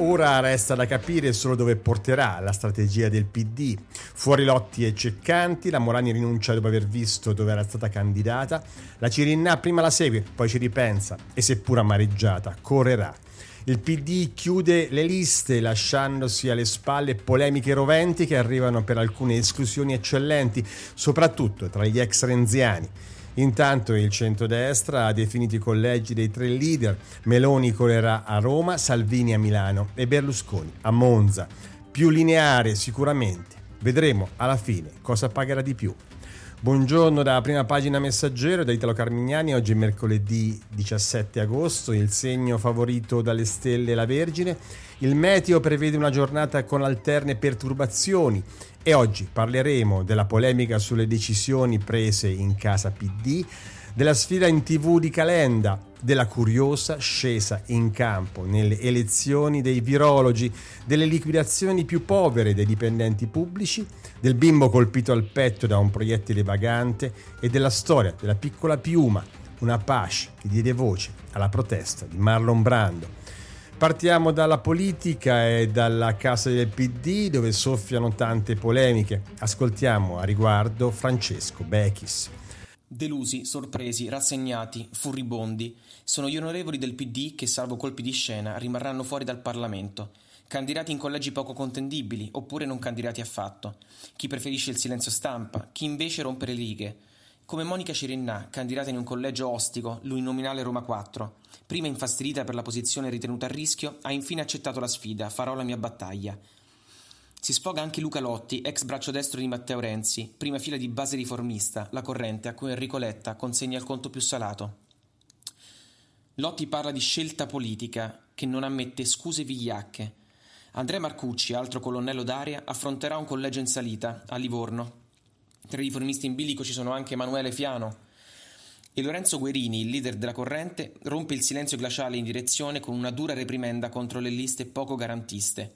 Ora resta da capire solo dove porterà la strategia del PD. Fuori lotti e ceccanti, la Morani rinuncia dopo aver visto dove era stata candidata, la Cirinna prima la segue, poi ci ripensa e seppur amareggiata, correrà. Il PD chiude le liste lasciandosi alle spalle polemiche roventi che arrivano per alcune esclusioni eccellenti, soprattutto tra gli ex renziani. Intanto il centrodestra ha definito i collegi dei tre leader. Meloni correrà a Roma, Salvini a Milano e Berlusconi a Monza. Più lineare sicuramente. Vedremo alla fine cosa pagherà di più. Buongiorno da prima pagina messaggero da Italo Carmignani, oggi è mercoledì 17 agosto, il segno favorito dalle stelle la Vergine, il meteo prevede una giornata con alterne perturbazioni e oggi parleremo della polemica sulle decisioni prese in casa PD, della sfida in tv di Calenda, della curiosa scesa in campo nelle elezioni dei virologi, delle liquidazioni più povere dei dipendenti pubblici, del bimbo colpito al petto da un proiettile vagante e della storia della piccola piuma, una Apache che diede voce alla protesta di Marlon Brando. Partiamo dalla politica e dalla casa del PD dove soffiano tante polemiche. Ascoltiamo a riguardo Francesco Bechis. Delusi, sorpresi, rassegnati, furibondi, sono gli onorevoli del PD che, salvo colpi di scena, rimarranno fuori dal Parlamento, candidati in collegi poco contendibili oppure non candidati affatto, chi preferisce il silenzio stampa, chi invece rompe le righe, come Monica Cirinnà, candidata in un collegio ostico, l'uninominale Roma 4, prima infastidita per la posizione ritenuta a rischio, ha infine accettato la sfida, farò la mia battaglia. Si sfoga anche Luca Lotti, ex braccio destro di Matteo Renzi, prima fila di base riformista, la corrente a cui Enrico Letta consegna il conto più salato. Lotti parla di scelta politica che non ammette scuse vigliacche. Andrea Marcucci, altro colonnello d'aria, affronterà un collegio in salita a Livorno. Tra i riformisti in bilico ci sono anche Emanuele Fiano. E Lorenzo Guerini, il leader della corrente, rompe il silenzio glaciale in direzione con una dura reprimenda contro le liste poco garantiste.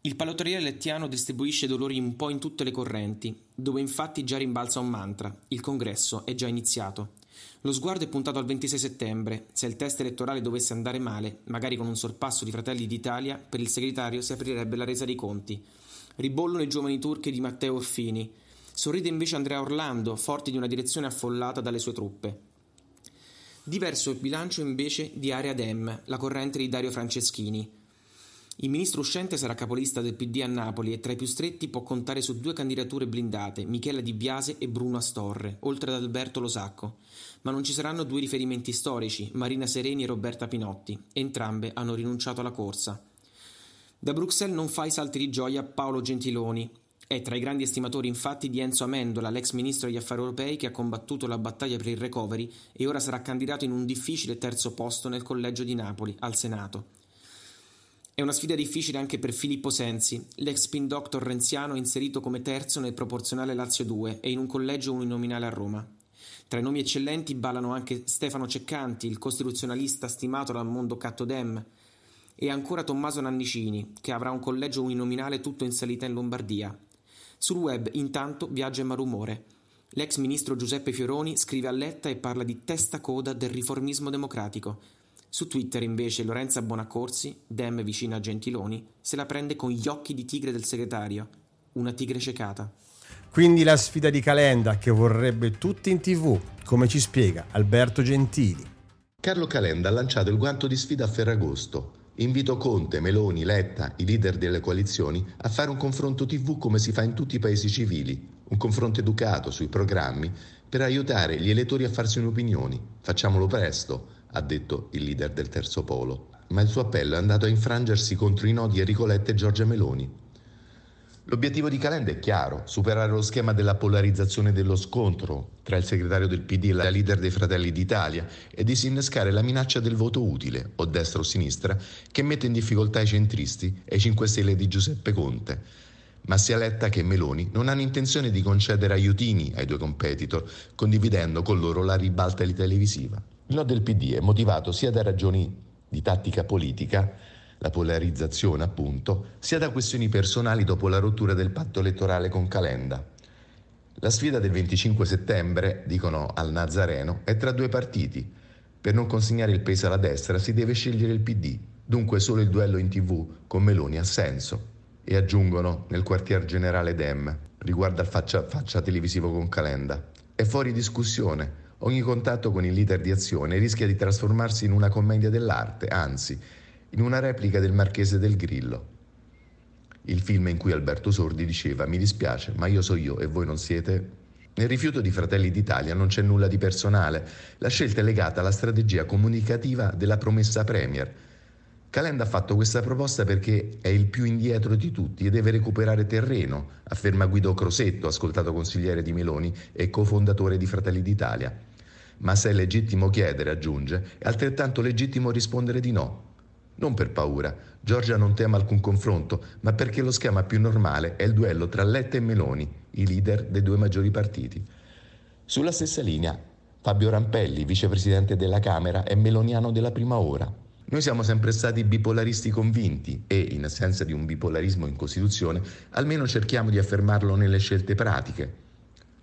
Il pallottoliere lettiano distribuisce dolori un po' in tutte le correnti, dove infatti già rimbalza un mantra: il congresso è già iniziato. Lo sguardo è puntato al 26 settembre. Se il test elettorale dovesse andare male, magari con un sorpasso di Fratelli d'Italia, per il segretario si aprirebbe la resa dei conti. Ribollono i giovani turchi di Matteo Orfini. Sorride invece Andrea Orlando, forte di una direzione affollata dalle sue truppe. Diverso il bilancio invece di Area Dem, la corrente di Dario Franceschini. Il ministro uscente sarà capolista del PD a Napoli e tra i più stretti può contare su due candidature blindate, Michela Di Biase e Bruno Astorre, oltre ad Alberto Losacco. Ma non ci saranno due riferimenti storici, Marina Sereni e Roberta Pinotti. Entrambe hanno rinunciato alla corsa. Da Bruxelles non fa i salti di gioia Paolo Gentiloni. È tra i grandi estimatori infatti di Enzo Amendola, l'ex ministro degli affari europei che ha combattuto la battaglia per il recovery e ora sarà candidato in un difficile terzo posto nel collegio di Napoli, al Senato. È una sfida difficile anche per Filippo Sensi, l'ex spin doctor renziano inserito come terzo nel proporzionale Lazio 2 e in un collegio uninominale a Roma. Tra i nomi eccellenti ballano anche Stefano Ceccanti, il costituzionalista stimato dal mondo Cattodem, e ancora Tommaso Nannicini, che avrà un collegio uninominale tutto in salita in Lombardia. Sul web, intanto, viaggia in malumore. L'ex ministro Giuseppe Fioroni scrive a Letta e parla di testa coda del riformismo democratico. Su Twitter invece Lorenza Bonaccorsi, Dem vicina a Gentiloni, se la prende con gli occhi di tigre del segretario, una tigre cecata. Quindi la sfida di Calenda che vorrebbe tutti in tv, come ci spiega Alberto Gentili. Carlo Calenda ha lanciato il guanto di sfida a Ferragosto. Invito Conte, Meloni, Letta, i leader delle coalizioni a fare un confronto TV come si fa in tutti i paesi civili, un confronto educato sui programmi per aiutare gli elettori a farsi un'opinione. Facciamolo presto, ha detto il leader del terzo polo. Ma il suo appello è andato a infrangersi contro i nodi Enrico Letta e Giorgia Meloni. L'obiettivo di Calenda è chiaro, superare lo schema della polarizzazione dello scontro tra il segretario del PD e la leader dei Fratelli d'Italia e disinnescare la minaccia del voto utile, o destra o sinistra, che mette in difficoltà i centristi e i 5 Stelle di Giuseppe Conte. Ma sia Letta che Meloni non hanno intenzione di concedere aiutini ai due competitor, condividendo con loro la ribalta televisiva. Il no del PD è motivato sia da ragioni di tattica politica, la polarizzazione appunto, sia da questioni personali dopo la rottura del patto elettorale con Calenda. La sfida del 25 settembre, dicono al Nazareno, è tra due partiti. Per non consegnare il peso alla destra si deve scegliere il PD, dunque solo il duello in tv con Meloni ha senso. E aggiungono nel quartier generale Dem, riguardo al faccia a faccia televisivo con Calenda. È fuori discussione. Ogni contatto con il leader di azione rischia di trasformarsi in una commedia dell'arte, anzi, in una replica del Marchese del Grillo. Il film in cui Alberto Sordi diceva mi dispiace, ma io so io e voi non siete. Nel rifiuto di Fratelli d'Italia non c'è nulla di personale, la scelta è legata alla strategia comunicativa della promessa Premier. Calenda ha fatto questa proposta perché è il più indietro di tutti e deve recuperare terreno, afferma Guido Crosetto, ascoltato consigliere di Meloni e cofondatore di Fratelli d'Italia. Ma se è legittimo chiedere, aggiunge, è altrettanto legittimo rispondere di no. Non per paura, Giorgia non teme alcun confronto, ma perché lo schema più normale è il duello tra Letta e Meloni, i leader dei due maggiori partiti. Sulla stessa linea, Fabio Rampelli, vicepresidente della Camera, è meloniano della prima ora. Noi siamo sempre stati bipolaristi convinti e, in assenza di un bipolarismo in Costituzione, almeno cerchiamo di affermarlo nelle scelte pratiche.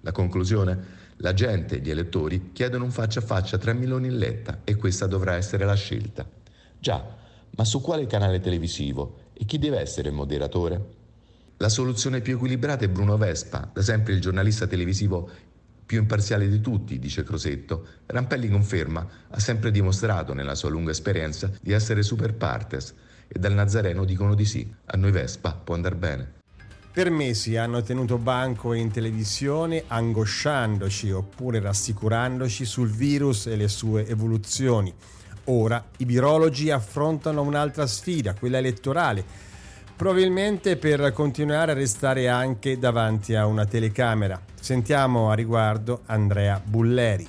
La conclusione? La gente, gli elettori, chiedono un faccia a faccia tra Meloni e Letta e questa dovrà essere la scelta. Già, ma su quale canale televisivo e chi deve essere il moderatore? La soluzione più equilibrata è Bruno Vespa, da sempre il giornalista televisivo più imparziale di tutti, dice Crosetto. Rampelli conferma, ha sempre dimostrato nella sua lunga esperienza di essere super partes e dal Nazareno dicono di sì, a noi Vespa può andare bene. Per mesi hanno tenuto banco in televisione angosciandoci oppure rassicurandoci sul virus e le sue evoluzioni. Ora i virologi affrontano un'altra sfida, quella elettorale, probabilmente per continuare a restare anche davanti a una telecamera. Sentiamo a riguardo Andrea Bulleri.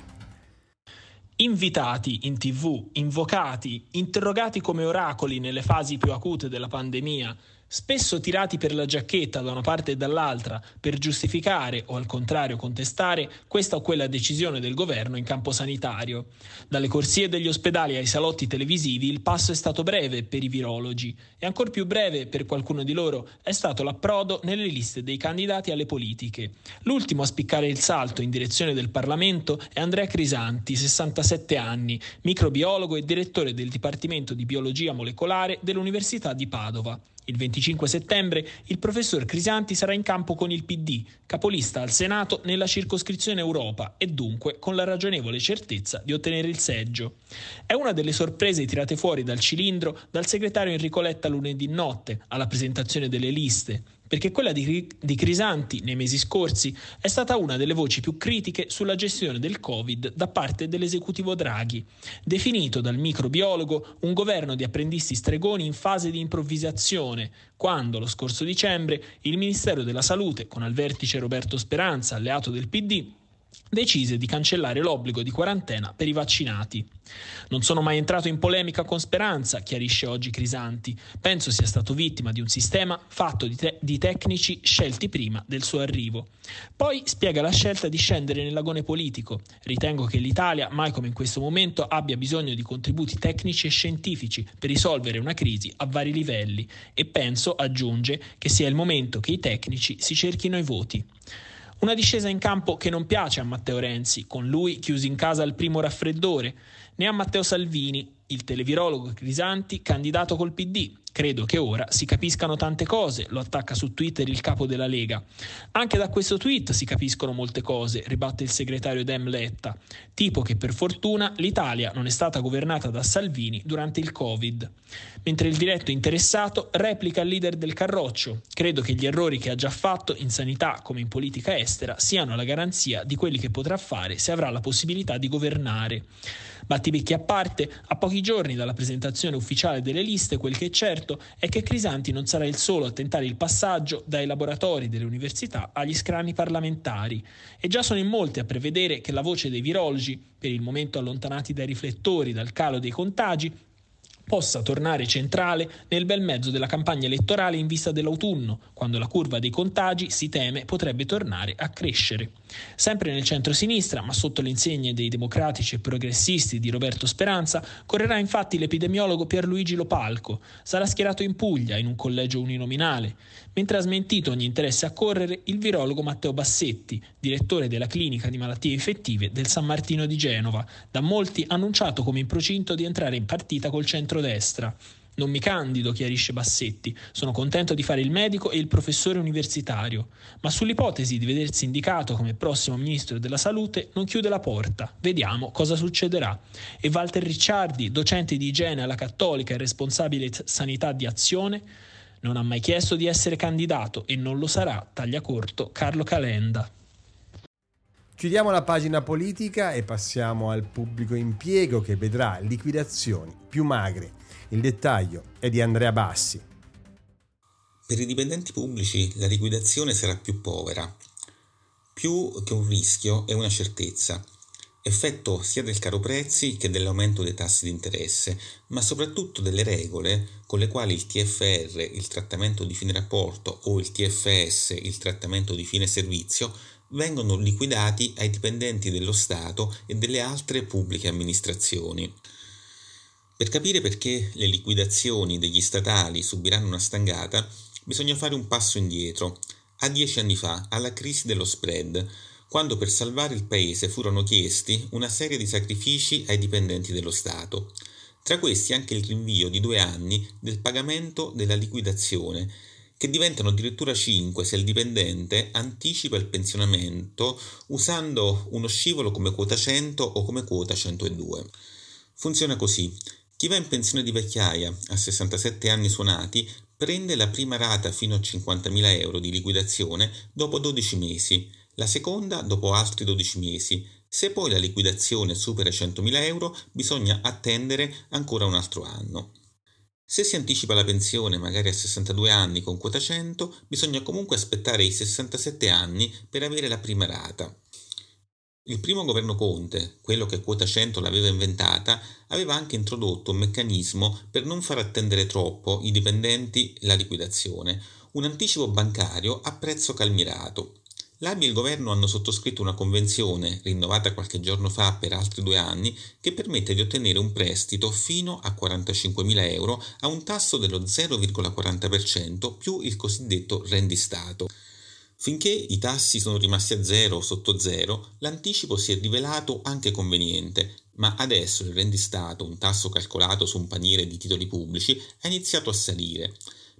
Invitati in tv, invocati, interrogati come oracoli nelle fasi più acute della pandemia, spesso tirati per la giacchetta da una parte e dall'altra per giustificare o al contrario contestare questa o quella decisione del governo in campo sanitario. Dalle corsie degli ospedali ai salotti televisivi il passo è stato breve per i virologi e ancor più breve per qualcuno di loro è stato l'approdo nelle liste dei candidati alle politiche. L'ultimo a spiccare il salto in direzione del Parlamento è Andrea Crisanti, 67 anni, microbiologo e direttore del Dipartimento di Biologia Molecolare dell'Università di Padova. Il 25 settembre il professor Crisanti sarà in campo con il PD, capolista al Senato nella circoscrizione Europa e dunque con la ragionevole certezza di ottenere il seggio. È una delle sorprese tirate fuori dal cilindro dal segretario Enrico Letta lunedì notte alla presentazione delle liste perché quella di, di, Crisanti nei mesi scorsi è stata una delle voci più critiche sulla gestione del Covid da parte dell'esecutivo Draghi, definito dal microbiologo un governo di apprendisti stregoni in fase di improvvisazione, quando lo scorso dicembre il Ministero della Salute, con al vertice Roberto Speranza, alleato del PD, decise di cancellare l'obbligo di quarantena per i vaccinati. Non sono mai entrato in polemica con Speranza, chiarisce oggi Crisanti. Penso sia stato vittima di un sistema fatto di, te- di, tecnici scelti prima del suo arrivo. Poi spiega la scelta di scendere nell'agone politico. Ritengo che l'Italia, mai come in questo momento, abbia bisogno di contributi tecnici e scientifici per risolvere una crisi a vari livelli e penso, aggiunge, che sia il momento che i tecnici si cerchino i voti. Una discesa in campo che non piace a Matteo Renzi, con lui chiuso in casa al primo raffreddore, né a Matteo Salvini, il televirologo Crisanti, candidato col PD. Credo che ora si capiscano tante cose, lo attacca su Twitter il capo della Lega. Anche da questo tweet si capiscono molte cose, ribatte il segretario Dem Letta, tipo che per fortuna l'Italia non è stata governata da Salvini durante il Covid. Mentre il diretto interessato replica il leader del Carroccio. Credo che gli errori che ha già fatto in sanità come in politica estera siano la garanzia di quelli che potrà fare se avrà la possibilità di governare. Battista Battibecchi a parte, a pochi giorni dalla presentazione ufficiale delle liste, quel che è certo è che Crisanti non sarà il solo a tentare il passaggio dai laboratori delle università agli scrani parlamentari. E già sono in molti a prevedere che la voce dei virologi, per il momento allontanati dai riflettori dal calo dei contagi, possa tornare centrale nel bel mezzo della campagna elettorale in vista dell'autunno, quando la curva dei contagi, si teme, potrebbe tornare a crescere. Sempre nel centro-sinistra, ma sotto le insegne dei democratici e progressisti di Roberto Speranza, correrà infatti l'epidemiologo Pierluigi Lopalco. Sarà schierato in Puglia, in un collegio uninominale, mentre ha smentito ogni interesse a correre il virologo Matteo Bassetti, direttore della clinica di malattie infettive del San Martino di Genova, da molti annunciato come in procinto di entrare in partita col centrodestra. Non mi candido, chiarisce Bassetti, sono contento di fare il medico e il professore universitario, ma sull'ipotesi di vedersi indicato come prossimo ministro della salute non chiude la porta. Vediamo cosa succederà. E Walter Ricciardi, docente di igiene alla Cattolica e responsabile sanità di azione, non ha mai chiesto di essere candidato e non lo sarà, taglia corto Carlo Calenda. Chiudiamo la pagina politica e passiamo al pubblico impiego che vedrà liquidazioni più magre il dettaglio è di Andrea Bassi. Per i dipendenti pubblici la liquidazione sarà più povera. Più che un rischio è una certezza, effetto sia del caro prezzi che dell'aumento dei tassi di interesse, ma soprattutto delle regole con le quali il TFR, il trattamento di fine rapporto, o il TFS, il trattamento di fine servizio, vengono liquidati ai dipendenti dello Stato e delle altre pubbliche amministrazioni. Per capire perché le liquidazioni degli statali subiranno una stangata, bisogna fare un passo indietro, a dieci anni fa, alla crisi dello spread, quando per salvare il paese furono chiesti una serie di sacrifici ai dipendenti dello Stato. Tra questi anche il rinvio di due anni del pagamento della liquidazione, che diventano addirittura cinque se il dipendente anticipa il pensionamento usando uno scivolo come quota 100 o come quota 102. Funziona così. Chi va in pensione di vecchiaia a 67 anni suonati prende la prima rata fino a 50.000 euro di liquidazione dopo 12 mesi, la seconda dopo altri 12 mesi. Se poi la liquidazione supera i 100.000 euro bisogna attendere ancora un altro anno. Se si anticipa la pensione magari a 62 anni con quota 100, bisogna comunque aspettare i 67 anni per avere la prima rata. Il primo governo Conte, quello che quota 100 l'aveva inventata, aveva anche introdotto un meccanismo per non far attendere troppo i dipendenti la liquidazione, un anticipo bancario a prezzo calmirato. L'ABI e il governo hanno sottoscritto una convenzione, rinnovata qualche giorno fa per altri due anni, che permette di ottenere un prestito fino a 45.000 euro a un tasso dello 0,40% più il cosiddetto rendistato. Finché i tassi sono rimasti a zero o sotto zero, l'anticipo si è rivelato anche conveniente, ma adesso il rendistato, un tasso calcolato su un paniere di titoli pubblici, ha iniziato a salire.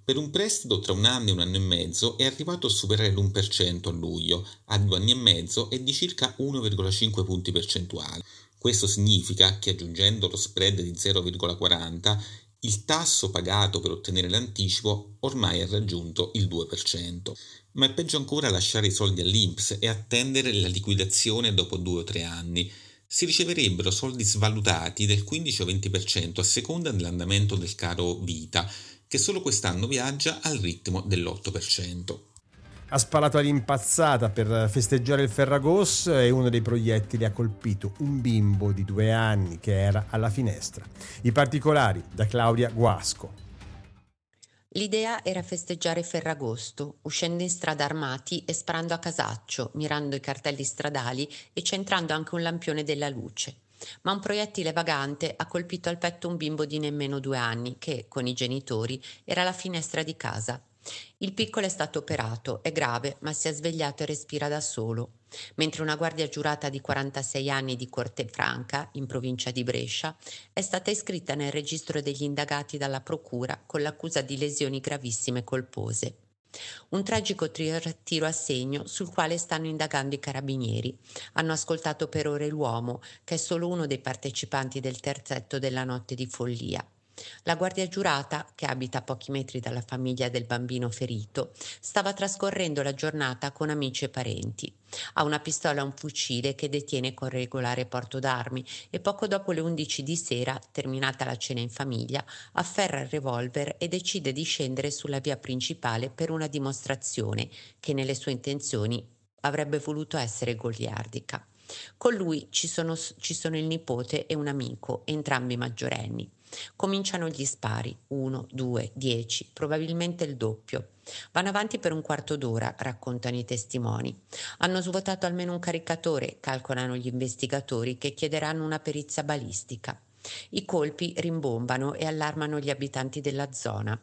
Per un prestito tra un anno e un anno e mezzo è arrivato a superare l'1% a luglio, a due anni e mezzo è di circa 1,5 punti percentuali. Questo significa che aggiungendo lo spread di 0,40 il tasso pagato per ottenere l'anticipo ormai ha raggiunto il 2% ma è peggio ancora lasciare i soldi all'Inps e attendere la liquidazione dopo due o tre anni. Si riceverebbero soldi svalutati del 15 o 20% a seconda dell'andamento del caro vita, che solo quest'anno viaggia al ritmo dell'8%. Ha sparato all'impazzata per festeggiare il Ferragosto e uno dei proiettili ha colpito un bimbo di due anni che era alla finestra. I particolari da Claudia Guasco. L'idea era festeggiare Ferragosto, uscendo in strada armati e sparando a casaccio, mirando i cartelli stradali e centrando anche un lampione della luce. Ma un proiettile vagante ha colpito al petto un bimbo di nemmeno due anni che, con i genitori, era alla finestra di casa. Il piccolo è stato operato, è grave, ma si è svegliato e respira da solo. Mentre una guardia giurata di 46 anni di Corte Franca, in provincia di Brescia, è stata iscritta nel registro degli indagati dalla Procura con l'accusa di lesioni gravissime colpose. Un tragico tiro a segno sul quale stanno indagando i carabinieri. Hanno ascoltato per ore l'uomo, che è solo uno dei partecipanti del terzetto della notte di follia. La guardia giurata, che abita a pochi metri dalla famiglia del bambino ferito, stava trascorrendo la giornata con amici e parenti. Ha una pistola e un fucile che detiene con regolare porto d'armi e poco dopo le 11 di sera, terminata la cena in famiglia, afferra il revolver e decide di scendere sulla via principale per una dimostrazione che nelle sue intenzioni avrebbe voluto essere goliardica. Con lui ci sono, ci sono il nipote e un amico, entrambi maggiorenni. Cominciano gli spari, uno, due, dieci, probabilmente il doppio. Vanno avanti per un quarto d'ora, raccontano i testimoni. Hanno svuotato almeno un caricatore, calcolano gli investigatori che chiederanno una perizia balistica. I colpi rimbombano e allarmano gli abitanti della zona.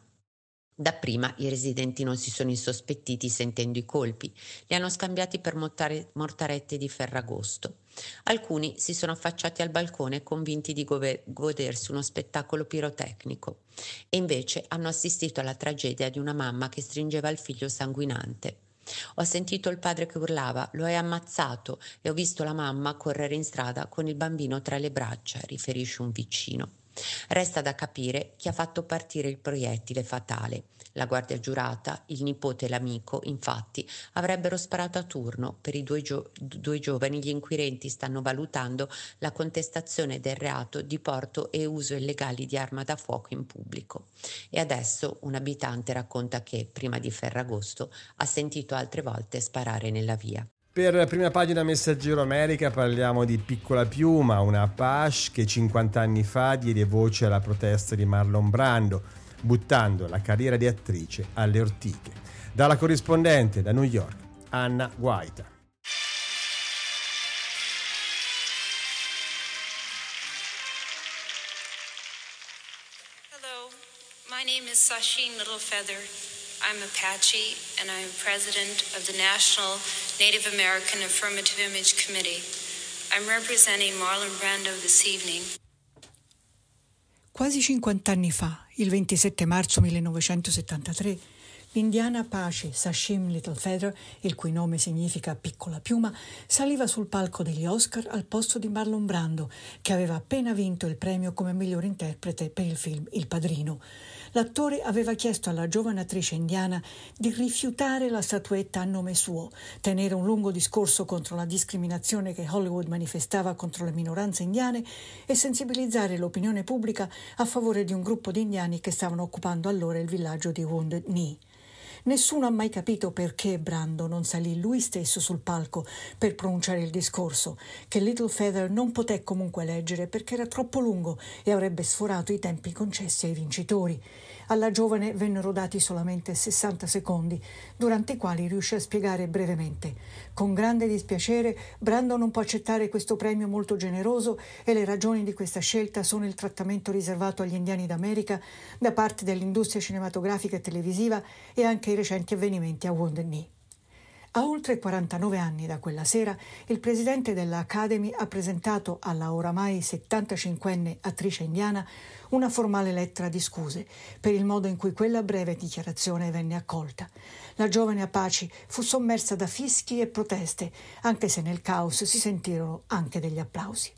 Dapprima i residenti non si sono insospettiti sentendo i colpi, li hanno scambiati per mortare, mortarette di ferragosto. Alcuni si sono affacciati al balcone convinti di godersi uno spettacolo pirotecnico e invece hanno assistito alla tragedia di una mamma che stringeva il figlio sanguinante. Ho sentito il padre che urlava, lo hai ammazzato e ho visto la mamma correre in strada con il bambino tra le braccia, riferisce un vicino. Resta da capire chi ha fatto partire il proiettile fatale. La guardia giurata, il nipote e l'amico, infatti, avrebbero sparato a turno. Per i due, gio- due giovani gli inquirenti stanno valutando la contestazione del reato di porto e uso illegali di arma da fuoco in pubblico. E adesso un abitante racconta che, prima di Ferragosto, ha sentito altre volte sparare nella via. Per prima pagina Messaggero America parliamo di Piccola Piuma, una Apache che 50 anni fa diede voce alla protesta di Marlon Brando, buttando la carriera di attrice alle ortiche. Dalla corrispondente da New York, Anna Guaita. Hello, my name is Sasheen Littlefeather. I'm Apache, and I am president of the National Native American Affirmative Image Committee. I'm representing Marlon Brando this evening. Quasi 50 anni fa, il 27 marzo 1973, l'indiana Apache Sashim Littlefeather, il cui nome significa piccola piuma, saliva sul palco degli Oscar al posto di Marlon Brando, che aveva appena vinto il premio come miglior interprete per il film Il Padrino l'attore aveva chiesto alla giovane attrice indiana di rifiutare la statuetta a nome suo, tenere un lungo discorso contro la discriminazione che Hollywood manifestava contro le minoranze indiane e sensibilizzare l'opinione pubblica a favore di un gruppo di indiani che stavano occupando allora il villaggio di Wounded Knee. Nessuno ha mai capito perché Brando non salì lui stesso sul palco per pronunciare il discorso, che Little Feather non poté comunque leggere perché era troppo lungo e avrebbe sforato i tempi concessi ai vincitori. Alla giovane vennero dati solamente 60 secondi, durante i quali riuscì a spiegare brevemente. Con grande dispiacere, Brando non può accettare questo premio molto generoso e le ragioni di questa scelta sono il trattamento riservato agli indiani d'America da parte dell'industria cinematografica e televisiva e anche i recenti avvenimenti a Wounded Knee. A oltre 49 anni da quella sera, il presidente della Academy ha presentato alla oramai 75enne attrice indiana una formale lettera di scuse per il modo in cui quella breve dichiarazione venne accolta. La giovane Apache fu sommersa da fischi e proteste, anche se nel caos si sentirono anche degli applausi.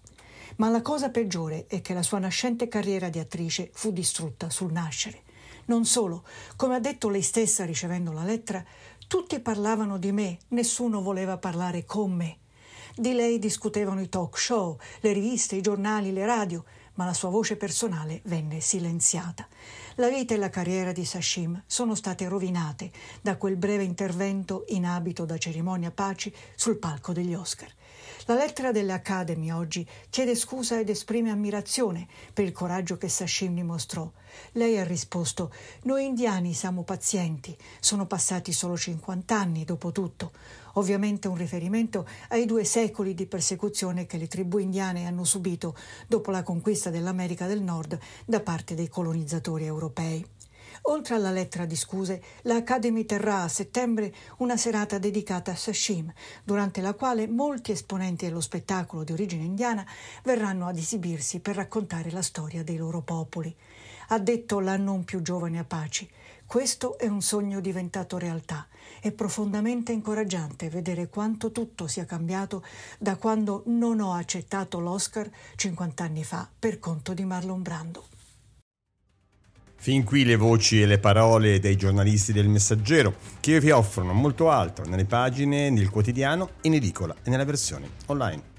Ma la cosa peggiore è che la sua nascente carriera di attrice fu distrutta sul nascere. Non solo, come ha detto lei stessa ricevendo la lettera, tutti parlavano di me, nessuno voleva parlare con me. Di lei discutevano i talk show, le riviste, i giornali, le radio, ma la sua voce personale venne silenziata. La vita e la carriera di Sashim sono state rovinate da quel breve intervento in abito da cerimonia paci sul palco degli Oscar. La lettera delle Academy oggi chiede scusa ed esprime ammirazione per il coraggio che Sashim dimostrò. Lei ha risposto: Noi indiani siamo pazienti, sono passati solo 50 anni dopo tutto. Ovviamente un riferimento ai due secoli di persecuzione che le tribù indiane hanno subito dopo la conquista dell'America del Nord da parte dei colonizzatori europei. Oltre alla lettera di scuse, l'Academy terrà a settembre una serata dedicata a Sashim, durante la quale molti esponenti dello spettacolo di origine indiana verranno ad esibirsi per raccontare la storia dei loro popoli. Ha detto la non più giovane Apache. Questo è un sogno diventato realtà. È profondamente incoraggiante vedere quanto tutto sia cambiato da quando non ho accettato l'Oscar 50 anni fa per conto di Marlon Brando. Fin qui le voci e le parole dei giornalisti del Messaggero che vi offrono molto altro nelle pagine, nel quotidiano, in edicola e nella versione online.